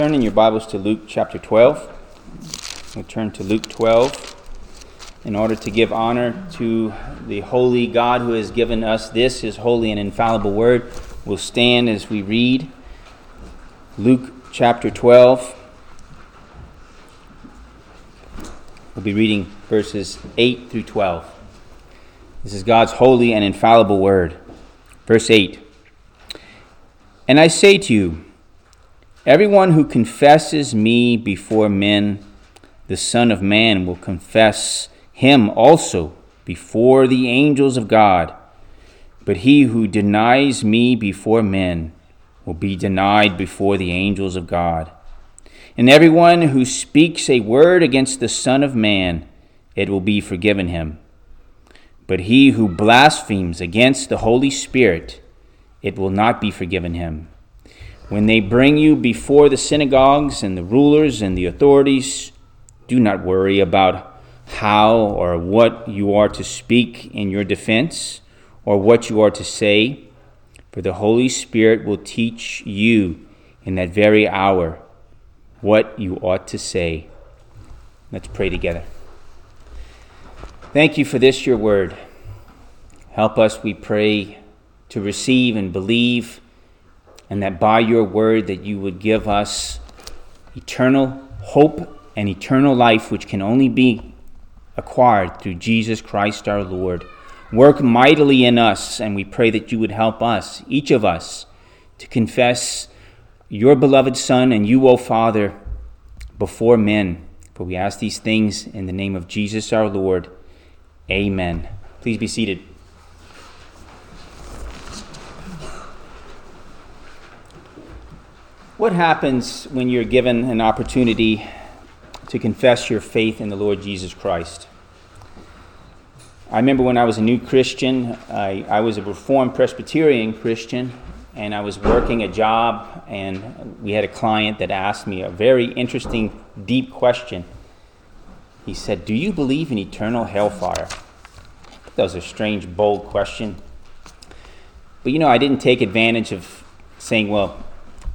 turn in your Bibles to Luke chapter 12. We'll turn to Luke 12 in order to give honor to the holy God who has given us this, his holy and infallible word. We'll stand as we read Luke chapter 12. We'll be reading verses 8 through 12. This is God's holy and infallible word. Verse 8 And I say to you, everyone who confesses me before men, the Son of Man will confess him also before the angels of God. But he who denies me before men will be denied before the angels of God. And everyone who speaks a word against the Son of Man, it will be forgiven him. But he who blasphemes against the Holy Spirit, it will not be forgiven him. When they bring you before the synagogues and the rulers and the authorities, do not worry about how or what you are to speak in your defense or what you are to say, for the Holy Spirit will teach you in that very hour what you ought to say. Let's pray together. Thank you for this, your word. Help us, we pray, to receive and believe, and that by your word that you would give us eternal hope and eternal life, which can only be acquired through Jesus Christ our Lord. Work mightily in us, and we pray that you would help us, each of us, to confess your beloved Son and you, O Father, before men. For we ask these things in the name of Jesus our Lord. Amen. Please be seated. What happens when you're given an opportunity to confess your faith in the Lord Jesus Christ? I remember when I was a new Christian, I, I was a Reformed Presbyterian Christian, and I was working a job, and we had a client that asked me a very interesting, deep question. He said, Do you believe in eternal hellfire? That was a strange, bold question. But you know, I didn't take advantage of saying, Well,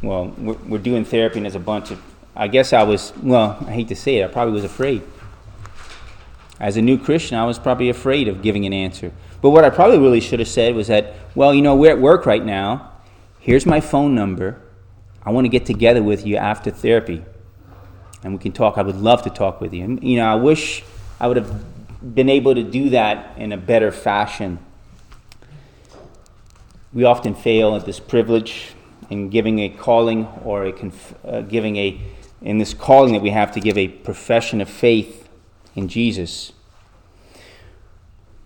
well, we're, we're doing therapy, and there's a bunch of. I guess I was, well, I hate to say it, I probably was afraid. As a new Christian, I was probably afraid of giving an answer. But what I probably really should have said was that, well, you know, we're at work right now. Here's my phone number. I want to get together with you after therapy. And we can talk. I would love to talk with you. And, you know, I wish I would have been able to do that in a better fashion. We often fail at this privilege in giving a calling or a conf- uh, giving a, in this calling that we have to give a profession of faith in Jesus.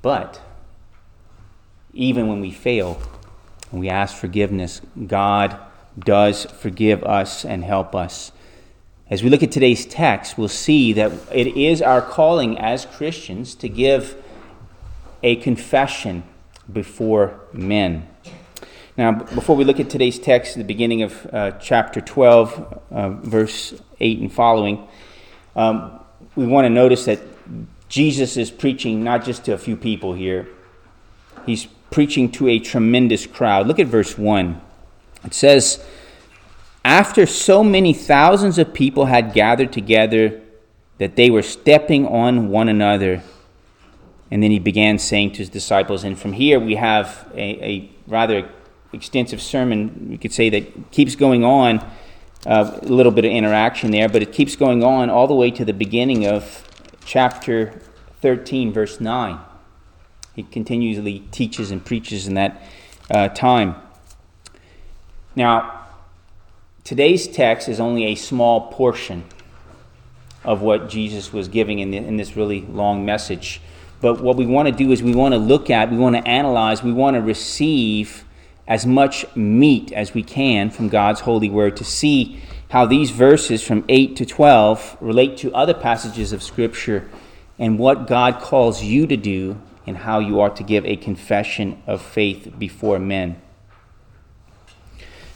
But even when we fail and we ask forgiveness, God does forgive us and help us. As we look at today's text, we'll see that it is our calling as Christians to give a confession before men. Now, before we look at today's text, the beginning of uh, chapter 12, uh, verse 8 and following, um, we want to notice that Jesus is preaching not just to a few people here, he's preaching to a tremendous crowd. Look at verse 1. It says, After so many thousands of people had gathered together that they were stepping on one another, and then he began saying to his disciples, and from here we have a, a rather extensive sermon, we could say, that keeps going on uh, a little bit of interaction there, but it keeps going on all the way to the beginning of chapter 13, verse 9. He continually teaches and preaches in that uh, time. Now, today's text is only a small portion of what Jesus was giving in, the, in this really long message. But what we want to do is we want to look at, we want to analyze, we want to receive as much meat as we can from God's holy word to see how these verses from 8 to 12 relate to other passages of Scripture and what God calls you to do and how you are to give a confession of faith before men.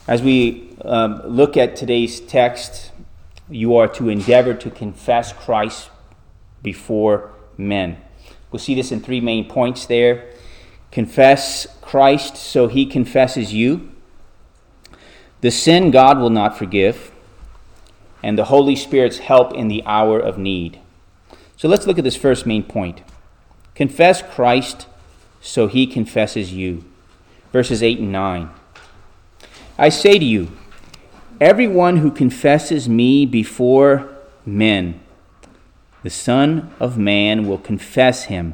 As we um, look at today's text, you are to endeavor to confess Christ before men. We'll see this in three main points there. Confess Christ so he confesses you. The sin God will not forgive. and the Holy Spirit's help in the hour of need. So let's look at this first main point. Confess Christ so he confesses you. Verses 8 and 9. I say to you, everyone who confesses me before men, the Son of Man will confess him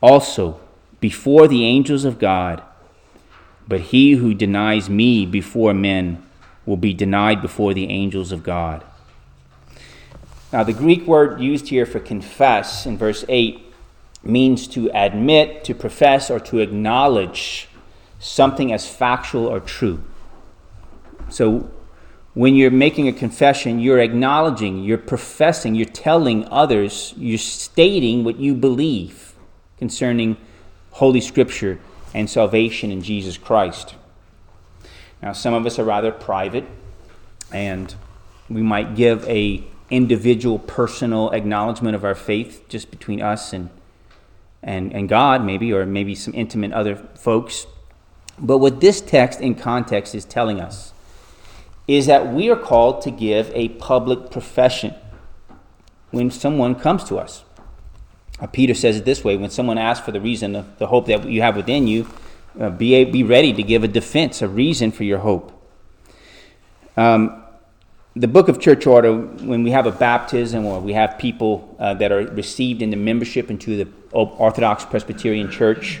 also before the angels of God. But he who denies me before men will be denied before the angels of God. Now, the Greek word used here for confess in verse 8 means to admit, to profess, or to acknowledge something as factual or true. So, when you're making a confession, you're acknowledging, you're professing, you're telling others, you're stating what you believe concerning Holy Scripture and salvation in Jesus Christ. Now, some of us are rather private, and we might give a individual, personal acknowledgement of our faith just between us and, and, and God, maybe, or maybe some intimate other folks. But what this text in context is telling us is that we are called to give a public profession when someone comes to us. Uh, Peter says it this way when someone asks for the reason, of the hope that you have within you, uh, be, a, be ready to give a defense, a reason for your hope. Um, the book of church order, when we have a baptism or we have people uh, that are received into membership into the Orthodox Presbyterian Church,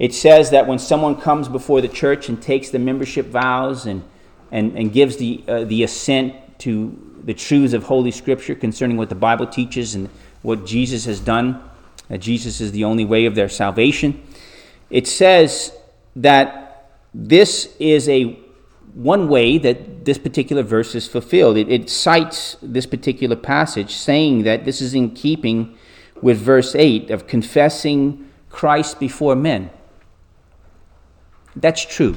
it says that when someone comes before the church and takes the membership vows and, and, and gives the, uh, the assent to the truths of Holy Scripture concerning what the Bible teaches and what Jesus has done, that Jesus is the only way of their salvation, it says that this is a one way that this particular verse is fulfilled. It, it, cites this particular passage saying that this is in keeping with verse 8 of confessing Christ before men. That's true.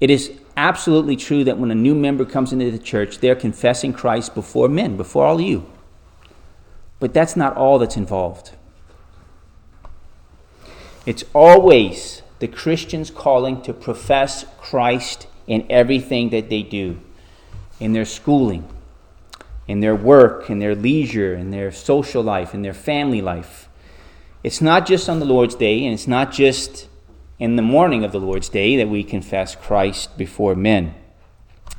It is absolutely true that when a new member comes into the church, they're confessing Christ before men, before all you. But that's not all that's involved. It's always the Christian's calling to profess Christ in everything that they do, in their schooling, in their work, in their leisure, in their social life, in their family life. It's not just on the Lord's Day, and it's not just in the morning of the Lord's Day that we confess Christ before men.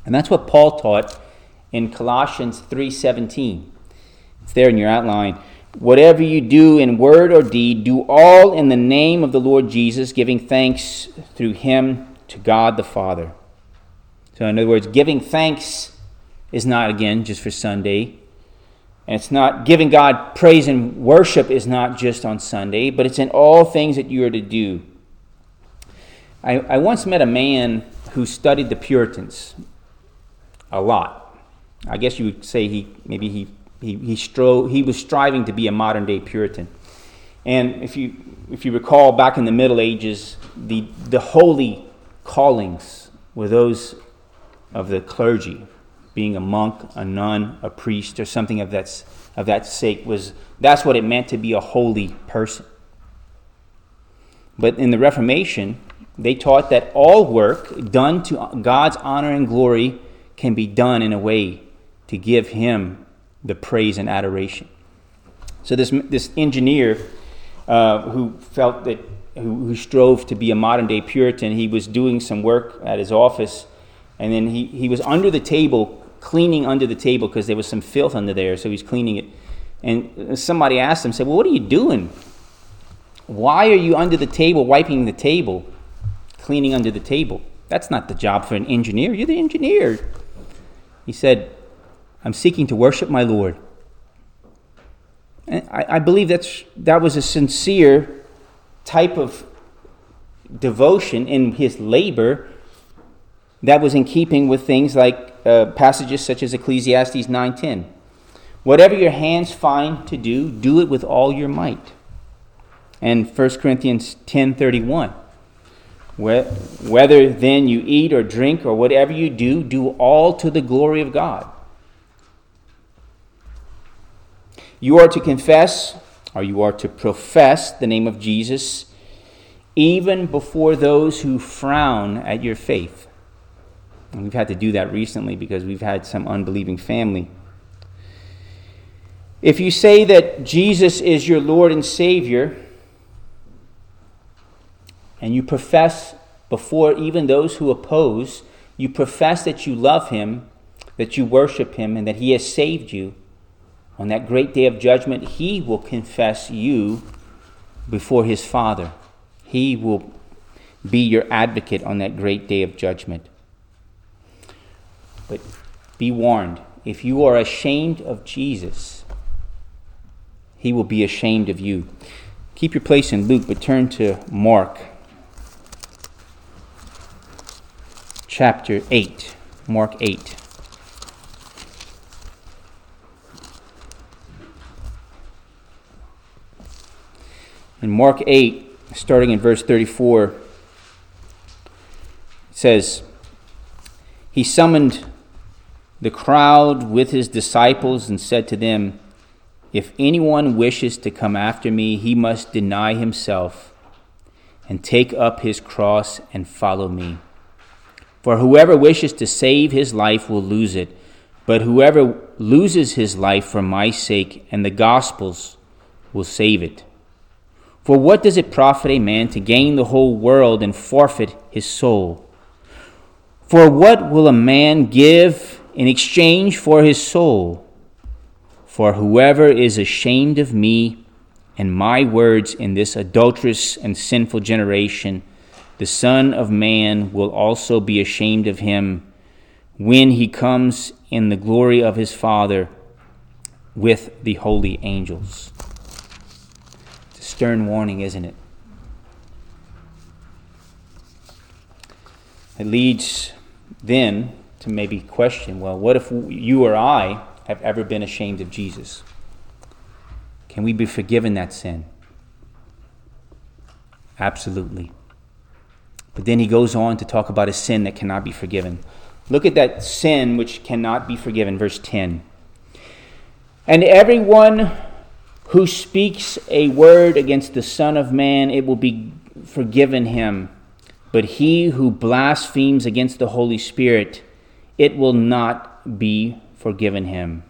And that's what Paul taught in Colossians 3:17. It's there in your outline. Whatever you do in word or deed, do all in the name of the Lord Jesus, giving thanks through him to God the Father. So, in other words, giving thanks is not, again, just for Sunday. And it's not giving God praise and worship is not just on Sunday, but it's in all things that you are to do. I, I once met a man who studied the Puritans a lot. I guess you would say he maybe he he, he, strove, he was striving to be a modern day Puritan. And if you, if you recall, back in the Middle Ages, the, the holy callings were those of the clergy, being a monk, a nun, a priest, or something of that, of that sake. Was, that's what it meant to be a holy person. But in the Reformation, they taught that all work done to God's honor and glory can be done in a way to give Him the praise and adoration. So this this engineer uh, who felt that who, who, strove to be a modern day Puritan, he was doing some work at his office, and then he, he was under the table cleaning under the table because there was some filth under there, so he's cleaning it. And somebody asked him, said, "Well, what are you doing? Why are you under the table wiping the table, cleaning under the table? That's not the job for an engineer. You're the engineer." He said, I'm seeking to worship my Lord. And I, I believe that's, that was a sincere type of devotion in his labor that was in keeping with things like uh, passages such as Ecclesiastes 9:10. Whatever your hands find to do, do it with all your might. And 1 Corinthians 10:31. Whether then you eat or drink or whatever you do, do all to the glory of God. You are to confess, or you are to profess the name of Jesus, even before those who frown at your faith. And we've had to do that recently because we've had some unbelieving family. If you say that Jesus is your Lord and Savior, and you profess before even those who oppose, you profess that you love Him, that you worship Him, and that He has saved you, on that great day of judgment, He will confess you before His Father. He will be your advocate on that great day of judgment. But be warned if you are ashamed of Jesus, he will be ashamed of you. Keep your place in Luke, but turn to Mark chapter 8. Mark 8. In Mark 8, starting in verse 34, it says, He summoned the crowd with his disciples and said to them, If anyone wishes to come after me, he must deny himself and take up his cross and follow me. For whoever wishes to save his life will lose it, but whoever loses his life for my sake and the gospel's will save it. For what does it profit a man to gain the whole world and forfeit his soul? For what will a man give in exchange for his soul? For whoever is ashamed of me and my words in this adulterous and sinful generation, the Son of Man will also be ashamed of him when he comes in the glory of his Father with the holy angels stern warning, isn't it? It leads then to maybe question well, what if you or I have ever been ashamed of Jesus? Can we be forgiven that sin? Absolutely. But then he goes on to talk about a sin that cannot be forgiven. Look at that sin which cannot be forgiven, verse 10. And everyone who speaks a word against the Son of Man, it will be forgiven him. But he who blasphemes against the Holy Spirit, it will not be forgiven him.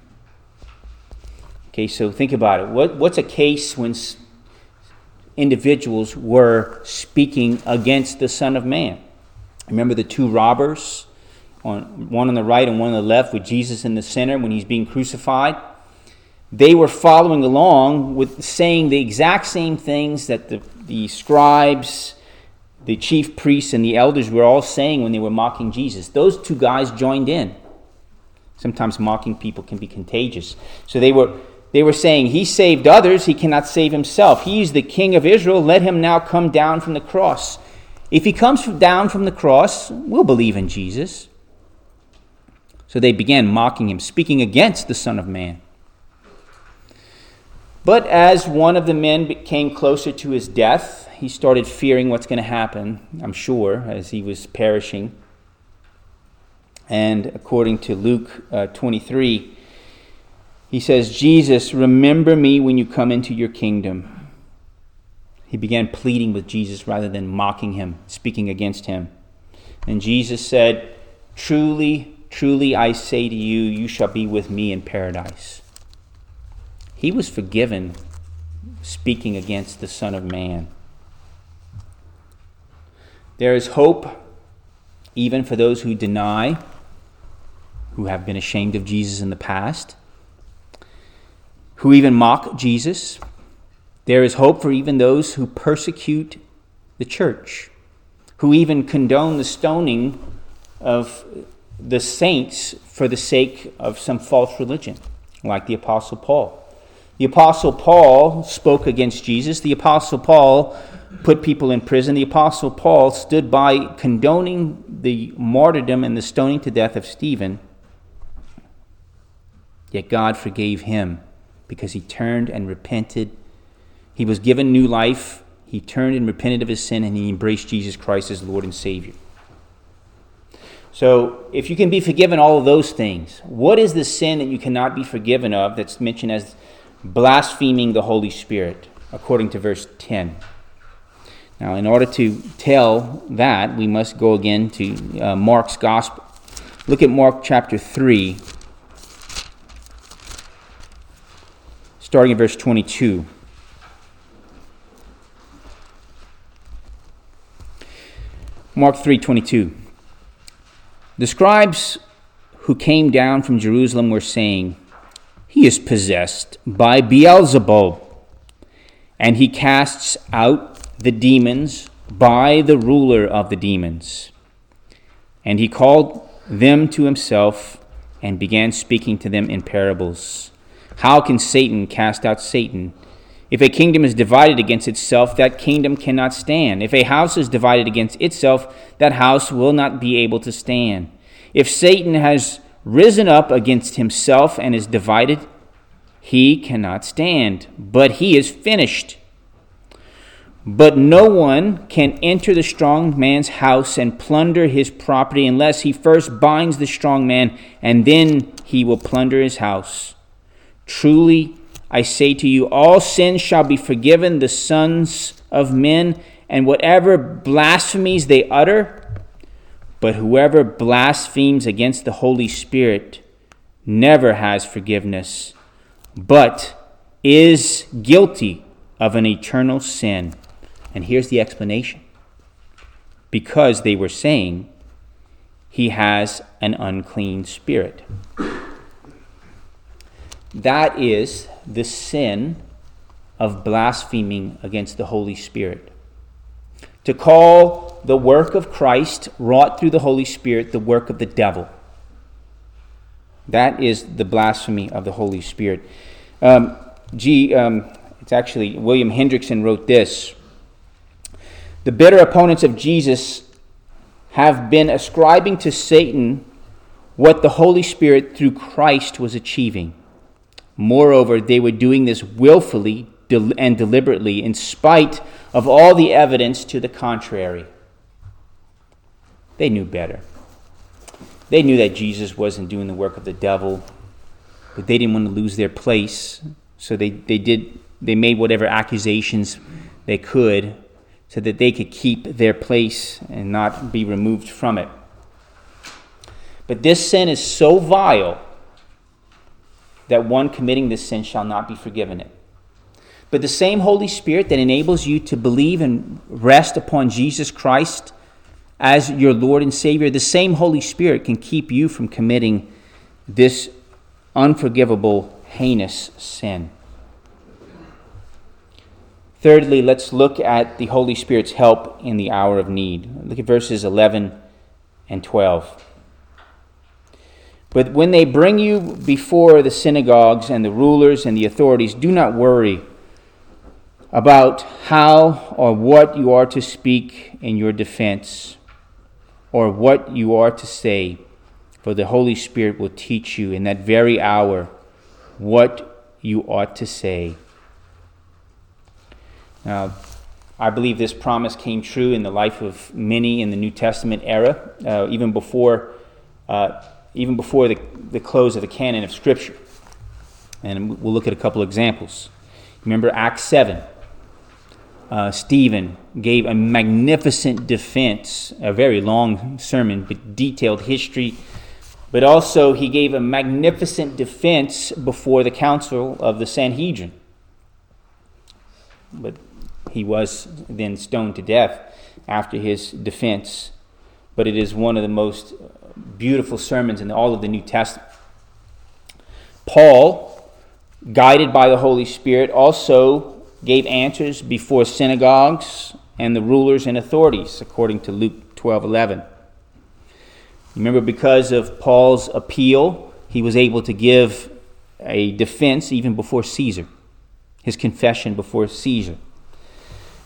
Okay, so think about it. What, what's a case when individuals were speaking against the Son of Man? Remember the two robbers, on, one on the right and one on the left, with Jesus in the center when he's being crucified? They were following along with saying the exact same things that the, the scribes, the chief priests, and the elders were all saying when they were mocking Jesus. Those two guys joined in. Sometimes mocking people can be contagious. So they were, they were saying, He saved others, He cannot save Himself. He is the King of Israel. Let Him now come down from the cross. If He comes down from the cross, we'll believe in Jesus. So they began mocking Him, speaking against the Son of Man. But as one of the men came closer to his death, he started fearing what's going to happen, I'm sure, as he was perishing. And according to Luke uh, 23, he says, Jesus, remember me when you come into your kingdom. He began pleading with Jesus rather than mocking him, speaking against him. And Jesus said, Truly, truly, I say to you, you shall be with me in paradise. He was forgiven speaking against the Son of Man. There is hope even for those who deny, who have been ashamed of Jesus in the past, who even mock Jesus. There is hope for even those who persecute the church, who even condone the stoning of the saints for the sake of some false religion, like the Apostle Paul. The Apostle Paul spoke against Jesus. The Apostle Paul put people in prison. The Apostle Paul stood by condoning the martyrdom and the stoning to death of Stephen. Yet God forgave him because he turned and repented. He was given new life. He turned and repented of his sin and he embraced Jesus Christ as Lord and Savior. So, if you can be forgiven all of those things, what is the sin that you cannot be forgiven of that's mentioned as blaspheming the Holy Spirit, according to verse 10. Now, in order to tell that, we must go again to uh, Mark's Gospel. Look at Mark chapter 3, starting at verse 22. Mark 3:22 The scribes who came down from Jerusalem were saying, He is possessed by Beelzebub, and he casts out the demons by the ruler of the demons. And he called them to himself and began speaking to them in parables. How can Satan cast out Satan? If a kingdom is divided against itself, that kingdom cannot stand. If a house is divided against itself, that house will not be able to stand. If Satan has risen up against himself and is divided, he cannot stand, but he is finished. But no one can enter the strong man's house and plunder his property unless he first binds the strong man, and then he will plunder his house. Truly, I say to you, all sins shall be forgiven the sons of men, and whatever blasphemies they utter. But whoever blasphemes against the Holy Spirit never has forgiveness, but is guilty of an eternal sin. And here's the explanation because they were saying, He has an unclean spirit. That is the sin of blaspheming against the Holy Spirit. To call the work of Christ wrought through the Holy Spirit the work of the devil. That is the blasphemy of the Holy Spirit. Um, G, um, it's actually William Hendriksen wrote this. The bitter opponents of Jesus have been ascribing to Satan what the Holy Spirit through Christ was achieving. Moreover, they were doing this willfully and deliberately, in spite of all the evidence to the contrary. They knew better. They knew that Jesus wasn't doing the work of the devil, but they didn't want to lose their place, so they, they did they made whatever accusations they could so that they could keep their place and not be removed from it. But this sin is so vile that one committing this sin shall not be forgiven it. But the same Holy Spirit that enables you to believe and rest upon Jesus Christ as your Lord and Savior, the same Holy Spirit can keep you from committing this unforgivable, heinous sin. Thirdly, let's look at the Holy Spirit's help in the hour of need. Look at verses 11 and 12. But when they bring you before the synagogues and the rulers and the authorities, do not worry about how or what you are to speak in your defense or what you are to say, for the Holy Spirit will teach you in that very hour what you ought to say. Now, I believe this promise came true in the life of many in the New Testament era, uh, even before. Uh, even before the, the close of the canon of Scripture. And we'll look at a couple examples. Remember Acts 7. Uh, Stephen gave a magnificent defense, a very long sermon, but detailed history. But also, he gave a magnificent defense before the council of the Sanhedrin. But he was then stoned to death after his defense. But it is one of the most beautiful sermons in all of the New Testament. Paul, guided by the Holy Spirit, also gave answers before synagogues and the rulers and authorities, according to Luke 12 11. Remember, because of Paul's appeal, he was able to give a defense even before Caesar, his confession before Caesar.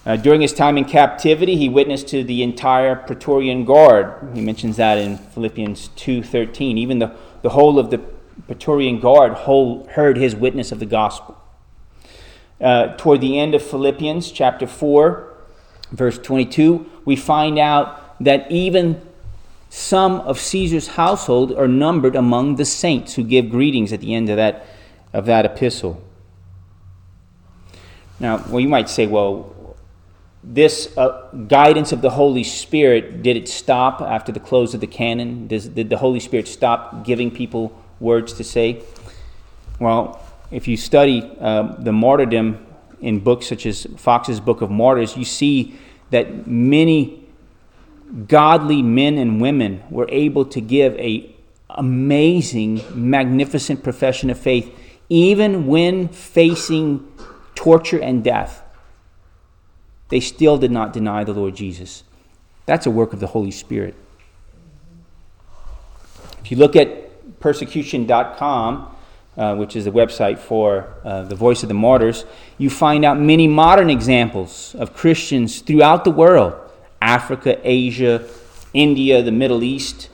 Uh, during his time in captivity, he witnessed to the entire Praetorian Guard. He mentions that in Philippians 2.13. Even the, the whole of the Praetorian Guard whole, heard his witness of the gospel. Uh, toward the end of Philippians chapter 4, verse 22, we find out that even some of Caesar's household are numbered among the saints who give greetings at the end of that, of that epistle. Now, well, you might say, well, this uh, guidance of the Holy Spirit, did it stop after the close of the canon? Does, did the Holy Spirit stop giving people words to say? Well, if you study uh, the martyrdom in books such as Foxe's Book of Martyrs, you see that many godly men and women were able to give a amazing, magnificent profession of faith, even when facing torture and death they still did not deny the Lord Jesus. That's a work of the Holy Spirit. If you look at persecution.com, uh, which is the website for uh, the Voice of the Martyrs, you find out many modern examples of Christians throughout the world Africa, Asia, India, the Middle East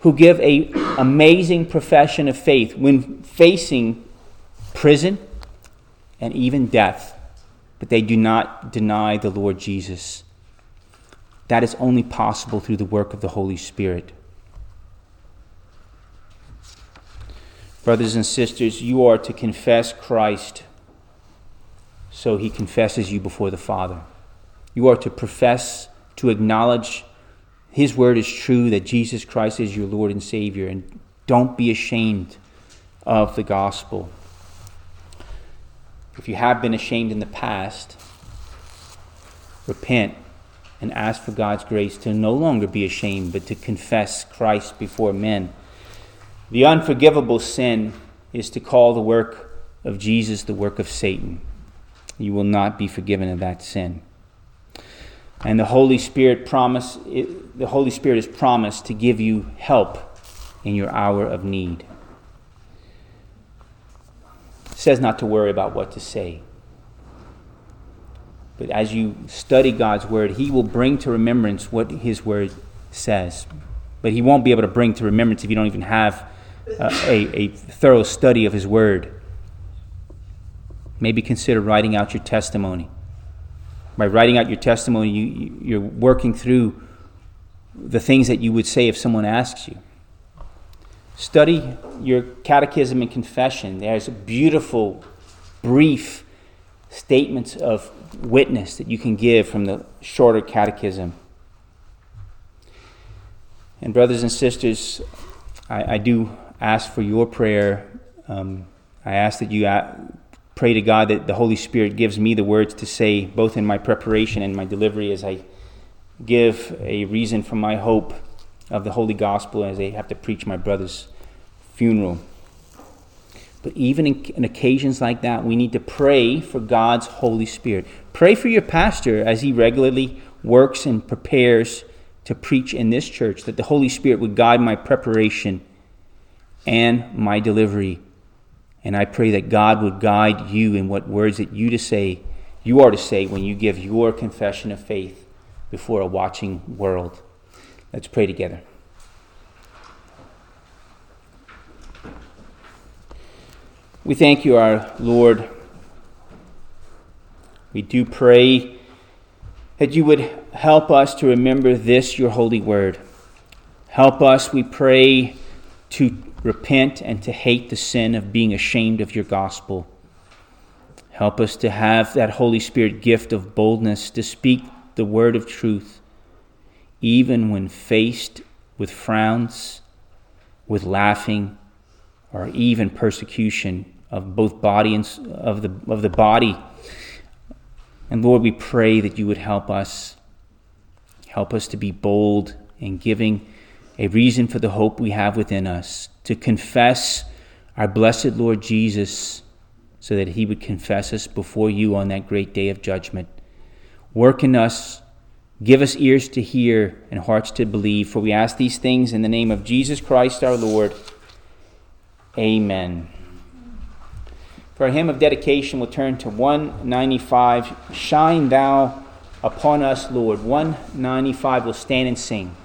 who give a amazing profession of faith when facing prison and even death but they do not deny the Lord Jesus. That is only possible through the work of the Holy Spirit. Brothers and sisters, you are to confess Christ so he confesses you before the Father. You are to profess, to acknowledge his word is true, that Jesus Christ is your Lord and Savior, and don't be ashamed of the gospel. If you have been ashamed in the past, repent and ask for God's grace to no longer be ashamed, but to confess Christ before men. The unforgivable sin is to call the work of Jesus the work of Satan. You will not be forgiven of that sin. And the Holy Spirit promise the Holy Spirit is promised to give you help in your hour of need It says not to worry about what to say. But as you study God's word, He will bring to remembrance what His word says. But He won't be able to bring to remembrance if you don't even have a, a thorough study of His word. Maybe consider writing out your testimony. By writing out your testimony, you, you're working through the things that you would say if someone asks you. Study your catechism and confession. There's beautiful, brief statements of witness that you can give from the shorter catechism. And, brothers and sisters, I, I do ask for your prayer. Um, I ask that you pray to God that the Holy Spirit gives me the words to say, both in my preparation and my delivery, as I give a reason for my hope of the Holy Gospel as I have to preach my brother's funeral. But even in, in, occasions like that, we need to pray for God's Holy Spirit. Pray for your pastor as he regularly works and prepares to preach in this church, that the Holy Spirit would guide my preparation and my delivery. And I pray that God would guide you in what words that you to say, you are to say when you give your confession of faith before a watching world. Let's pray together. We thank you, our Lord. We do pray that you would help us to remember this, your holy word. Help us, we pray, to repent and to hate the sin of being ashamed of your gospel. Help us to have that Holy Spirit gift of boldness to speak the word of truth, even when faced with frowns, with laughing, or even persecution of both body and of the of the body. And Lord, we pray that you would help us, help us to be bold in giving a reason for the hope we have within us, to confess our blessed Lord Jesus, so that he would confess us before you on that great day of judgment. Work in us, give us ears to hear and hearts to believe, for we ask these things in the name of Jesus Christ our Lord. Amen. For a hymn of dedication, we'll turn to 195 Shine Thou Upon Us, Lord. 195 we'll stand and sing.